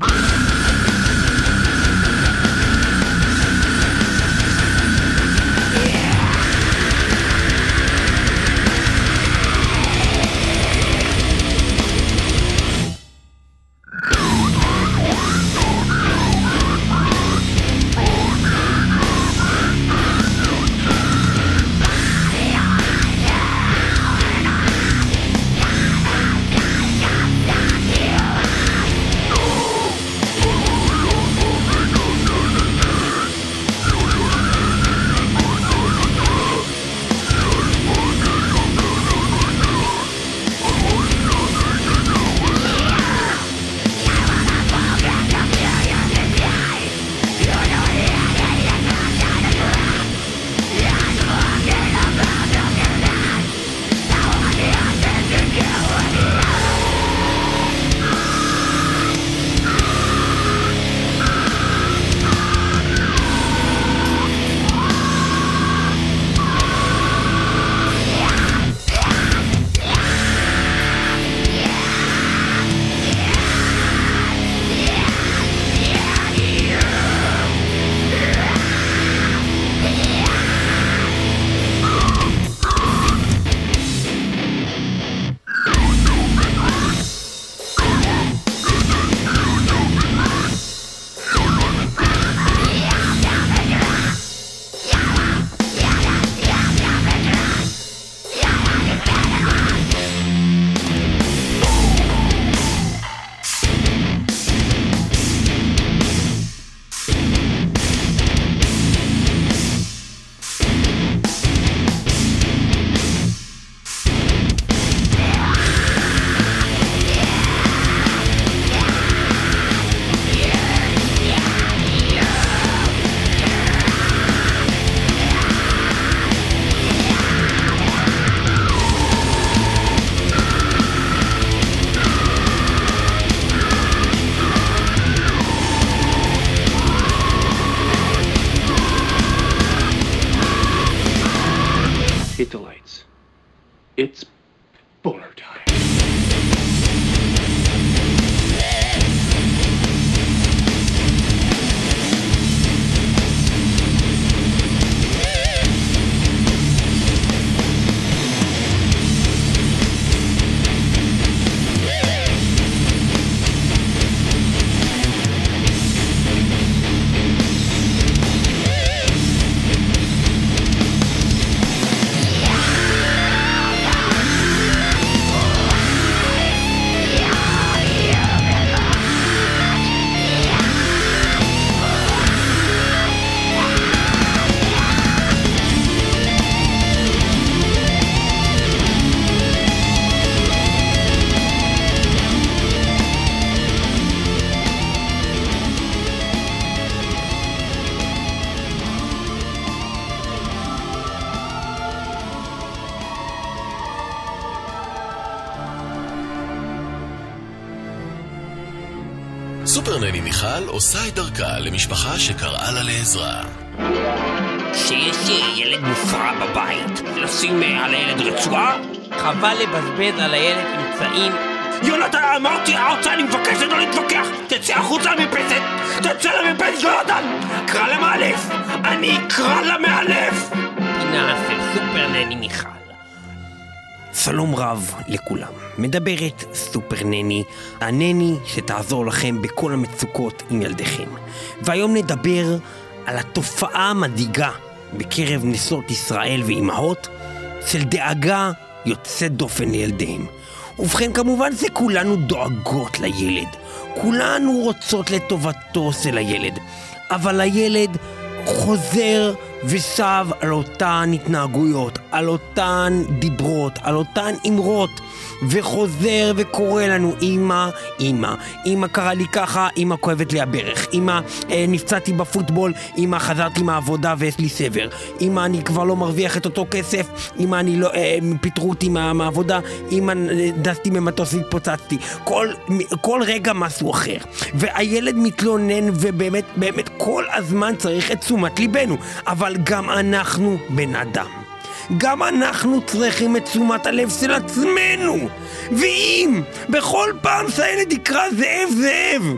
דרכה למשפחה שקראה לה לעזרה. שיש ילד מופרע בבית, לשים אה, על הילד רצועה? חבל לבזבז על הילד אמצעים. יונתן, אמרתי ארצה, אני מבקש לא להתווכח! תצא החוצה למרפסת! תצא למרפסת, יונתן! קרא למאלף! אני אקרא למאלף! פינה של סופר נני מיכל שלום רב לכולם. מדברת סופר נני, הנני שתעזור לכם בכל המצוקות עם ילדיכם. והיום נדבר על התופעה המדאיגה בקרב נשות ישראל ואימהות של דאגה יוצאת דופן לילדיהם. ובכן, כמובן זה כולנו דואגות לילד. כולנו רוצות לטובתו של הילד. אבל הילד חוזר ושב על אותן התנהגויות, על אותן דיברות, על אותן אמרות, וחוזר וקורא לנו, אמא, אמא, אמא קרה לי ככה, אמא כואבת לי הברך, אמא אה, נפצעתי בפוטבול, אמא חזרתי מהעבודה ויש לי סבר, אמא אני כבר לא מרוויח את אותו כסף, אמא אני לא, אה, פיטרו אותי מה, מהעבודה, אמא אה, דסתי ממטוס והתפוצצתי, כל, כל רגע משהו אחר. והילד מתלונן ובאמת, באמת כל הזמן צריך את תשומת ליבנו, אבל גם אנחנו בן אדם. גם אנחנו צריכים את תשומת הלב של עצמנו. ואם בכל פעם שהילד יקרא זאב זאב,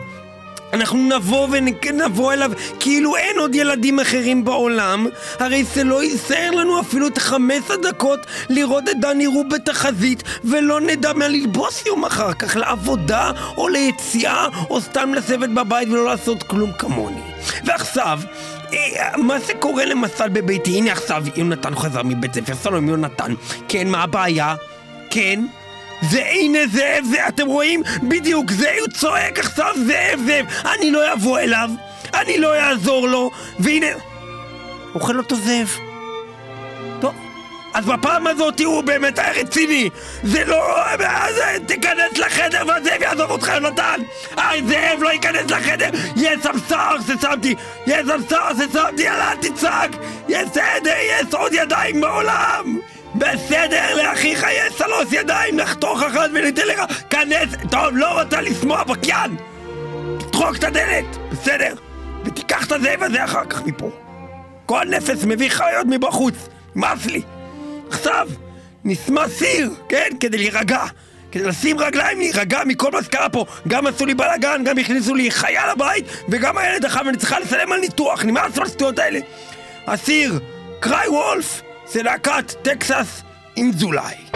אנחנו נבוא ונבוא אליו כאילו אין עוד ילדים אחרים בעולם, הרי זה לא יישאר לנו אפילו את החמש הדקות לראות את דני רוב בתחזית ולא נדע מה ללבוס יום אחר כך לעבודה או ליציאה או סתם לשבת בבית ולא לעשות כלום כמוני. ועכשיו, מה זה קורה למסל בביתי? הנה עכשיו יונתן חזר מבית ספר, שלום יונתן. כן, מה הבעיה? כן? זה הנה זאב, זה, אתם רואים? בדיוק, זה הוא צועק עכשיו זאב, זאב. אני לא אבוא אליו, אני לא אעזור לו, והנה... אוכל אותו זאב. אז בפעם הזאת הוא באמת היה רציני. זה לא... אז תיכנס לחדר והזאב יעזוב אותך, יונתן. היי, זאב לא ייכנס לחדר. יש סער ששמתי. יש סער ששמתי, יאללה, אל תצעק. יש סדר, יש עוד ידיים בעולם. בסדר, לאחיך יש שלוש ידיים, נחתוך אחת וניתן לך. כנס, טוב, לא רוצה לשמוע בקיין. תדחוק את הדלת, בסדר? ותיקח את הזאב הזה אחר כך מפה. כל נפש מביא חיות מבחוץ, נמאס לי. עכשיו, נשמע סיר, כן? כדי להירגע. כדי לשים רגליים להירגע מכל מה שקרה פה. גם עשו לי בלאגן, גם הכניסו לי חיה לבית, וגם הילד אחר, ואני צריכה לסלם על ניתוח. נמאס מהשטויות האלה. הסיר, קריי וולף, זה להקת טקסס עם זולאי.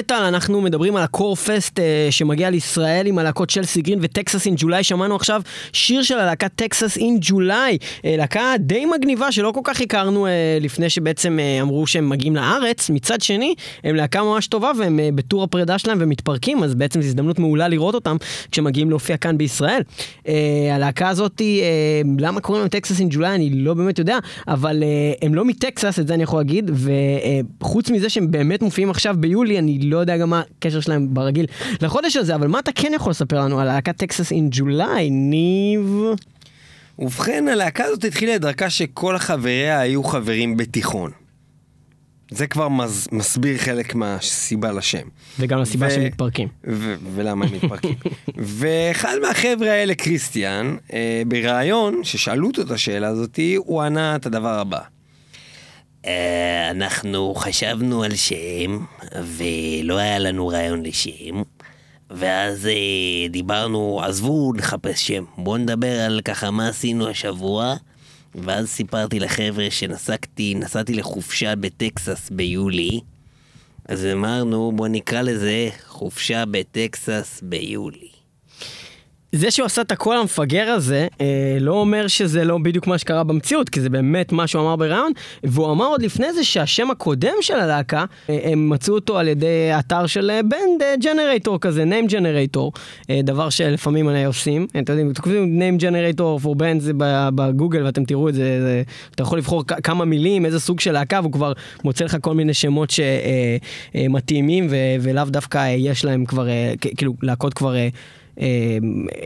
מטאל אנחנו מדברים על ה Core Fest אה, שמגיע לישראל עם הלהקות Chelsea Grin ו Texas in July. שמענו עכשיו שיר של הלהקה Texas in July. אה, להקה די מגניבה שלא כל כך הכרנו אה, לפני שבעצם אה, אמרו שהם מגיעים לארץ. מצד שני, הם להקה ממש טובה והם אה, בטור הפרידה שלהם ומתפרקים, אז בעצם זו הזדמנות מעולה לראות אותם כשמגיעים להופיע כאן בישראל. אה, הלהקה הזאת, אה, למה קוראים להם Texas in July, אני לא באמת יודע, אבל אה, הם לא מטקסס, את זה אני יכול להגיד, וחוץ מזה שהם באמת מופיעים עכשיו ביולי, אני לא יודע גם מה הקשר שלהם ברגיל לחודש הזה, אבל מה אתה כן יכול לספר לנו על הלהקת טקסס אין ג'ולי, ניב? ובכן, הלהקה הזאת התחילה את דרכה שכל חבריה היו חברים בתיכון. זה כבר מס, מסביר חלק מהסיבה לשם. וגם לסיבה ו- שהם מתפרקים. ו- ולמה הם מתפרקים. ואחד מהחבר'ה האלה, קריסטיאן, אה, בריאיון, ששאלו אותו את השאלה הזאתי, הוא ענה את הדבר הבא. אה, אנחנו חשבנו על שם, ולא היה לנו רעיון לשם. ואז אה, דיברנו, עזבו לחפש שם, בואו נדבר על ככה מה עשינו השבוע. ואז סיפרתי לחבר'ה שנסעתי, נסעתי לחופשה בטקסס ביולי. אז אמרנו, בואו נקרא לזה חופשה בטקסס ביולי. זה שהוא עשה את הקול המפגר הזה, אה, לא אומר שזה לא בדיוק מה שקרה במציאות, כי זה באמת מה שהוא אמר בריאיון, והוא אמר עוד לפני זה שהשם הקודם של הלהקה, אה, הם מצאו אותו על ידי אתר של אה, בנד ג'נרייטור כזה, name generator, אה, דבר שלפעמים אני עושים, אתם יודעים, כותבים name generator for band זה ב- בגוגל ואתם תראו את זה, זה, אתה יכול לבחור כמה מילים, איזה סוג של להקה, והוא כבר מוצא לך כל מיני שמות שמתאימים, ולאו דווקא אה, יש להם כבר, אה, כאילו, להקות כבר... אה,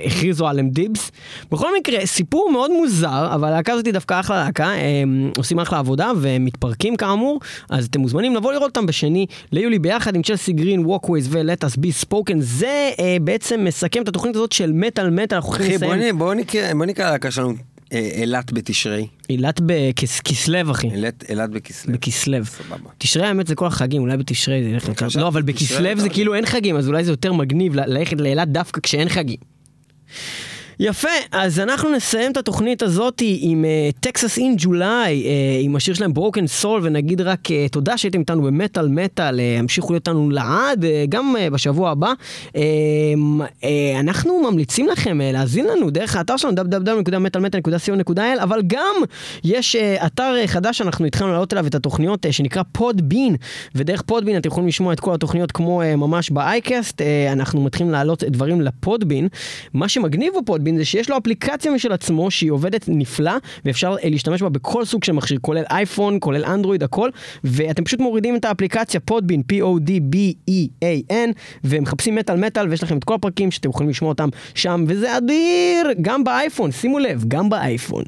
הכריזו עליהם דיבס. בכל מקרה, סיפור מאוד מוזר, אבל הלהקה הזאת היא דווקא אחלה להקה, אה, עושים אחלה עבודה והם מתפרקים כאמור, אז אתם מוזמנים לבוא לראות אותם בשני ליולי ביחד עם Chelsea Grin, Walkways ו-Let us be spoken. זה אה, בעצם מסכם את התוכנית הזאת של מטאל מטאל, אנחנו הולכים אחי, לסיים. נ- בוא נקרא, להקה שלנו אילת בתשרי. אילת בכסלו, אחי. אילת- בכסלו. בכסלו. סבבה. תשרי האמת זה כל החגים, אולי בתשרי זה ילך לקראת. לא, אבל בכסלו זה. כאילו אין חגים, אז אולי זה יותר מגניב ללכת לאילת דווקא כשאין חגים. יפה, אז אנחנו נסיים את התוכנית הזאת עם טקסס אין ג'ולי, עם השיר שלהם ברוקן סול, ונגיד רק uh, תודה שהייתם איתנו במטאל מטאל, uh, המשיכו להיות איתנו לעד, uh, גם uh, בשבוע הבא. Uh, uh, אנחנו ממליצים לכם uh, להאזין לנו דרך האתר שלנו www.מטאלמטאל.co.il, אבל גם יש uh, אתר uh, חדש שאנחנו התחלנו להעלות אליו את התוכניות uh, שנקרא פודבין, ודרך פודבין אתם יכולים לשמוע את כל התוכניות כמו uh, ממש באייקסט, uh, אנחנו מתחילים להעלות דברים לפודבין. מה שמגניב ב Podbean זה שיש לו אפליקציה משל עצמו שהיא עובדת נפלא ואפשר אה, להשתמש בה בכל סוג של מכשיר, כולל אייפון, כולל אנדרואיד, הכל, ואתם פשוט מורידים את האפליקציה Podbean, P-O-D-B-E-A-N, ומחפשים מטאל מטאל ויש לכם את כל הפרקים שאתם יכולים לשמוע אותם שם, וזה אדיר, גם באייפון, שימו לב, גם באייפון.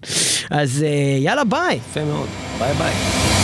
אז אה, יאללה ביי. יפה מאוד. ביי ביי.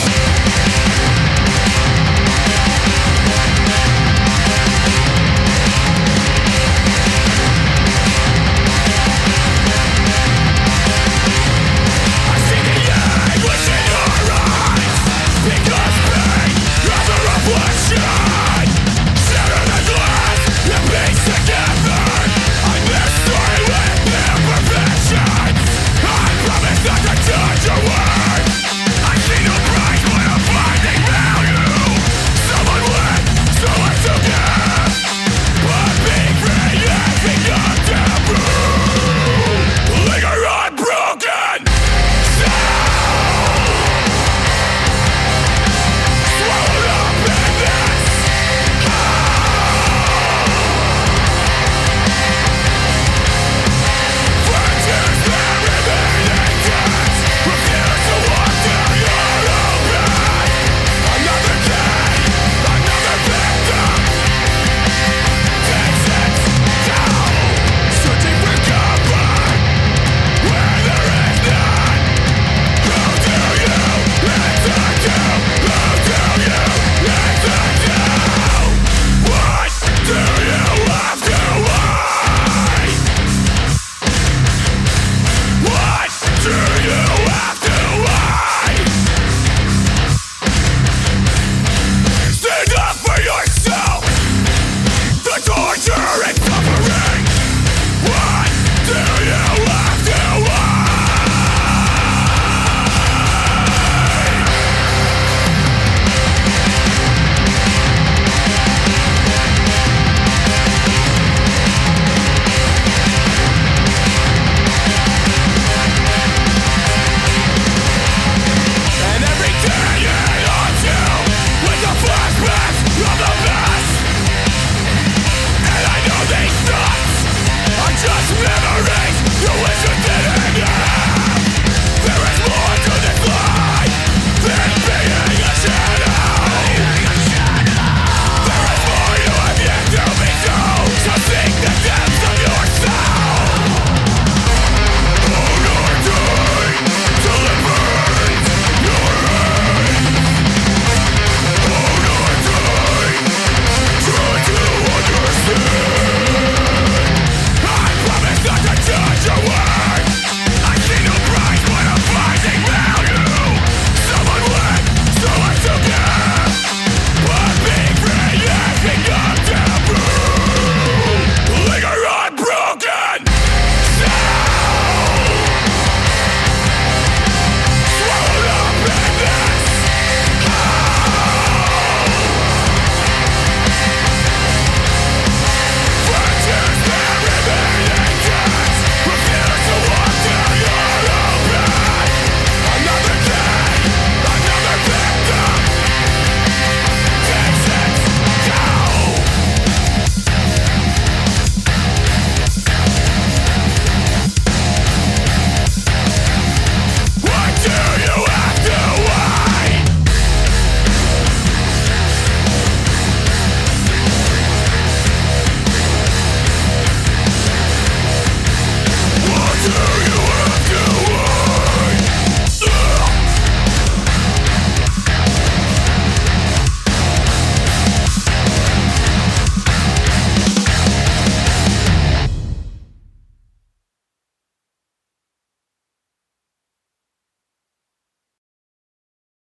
just never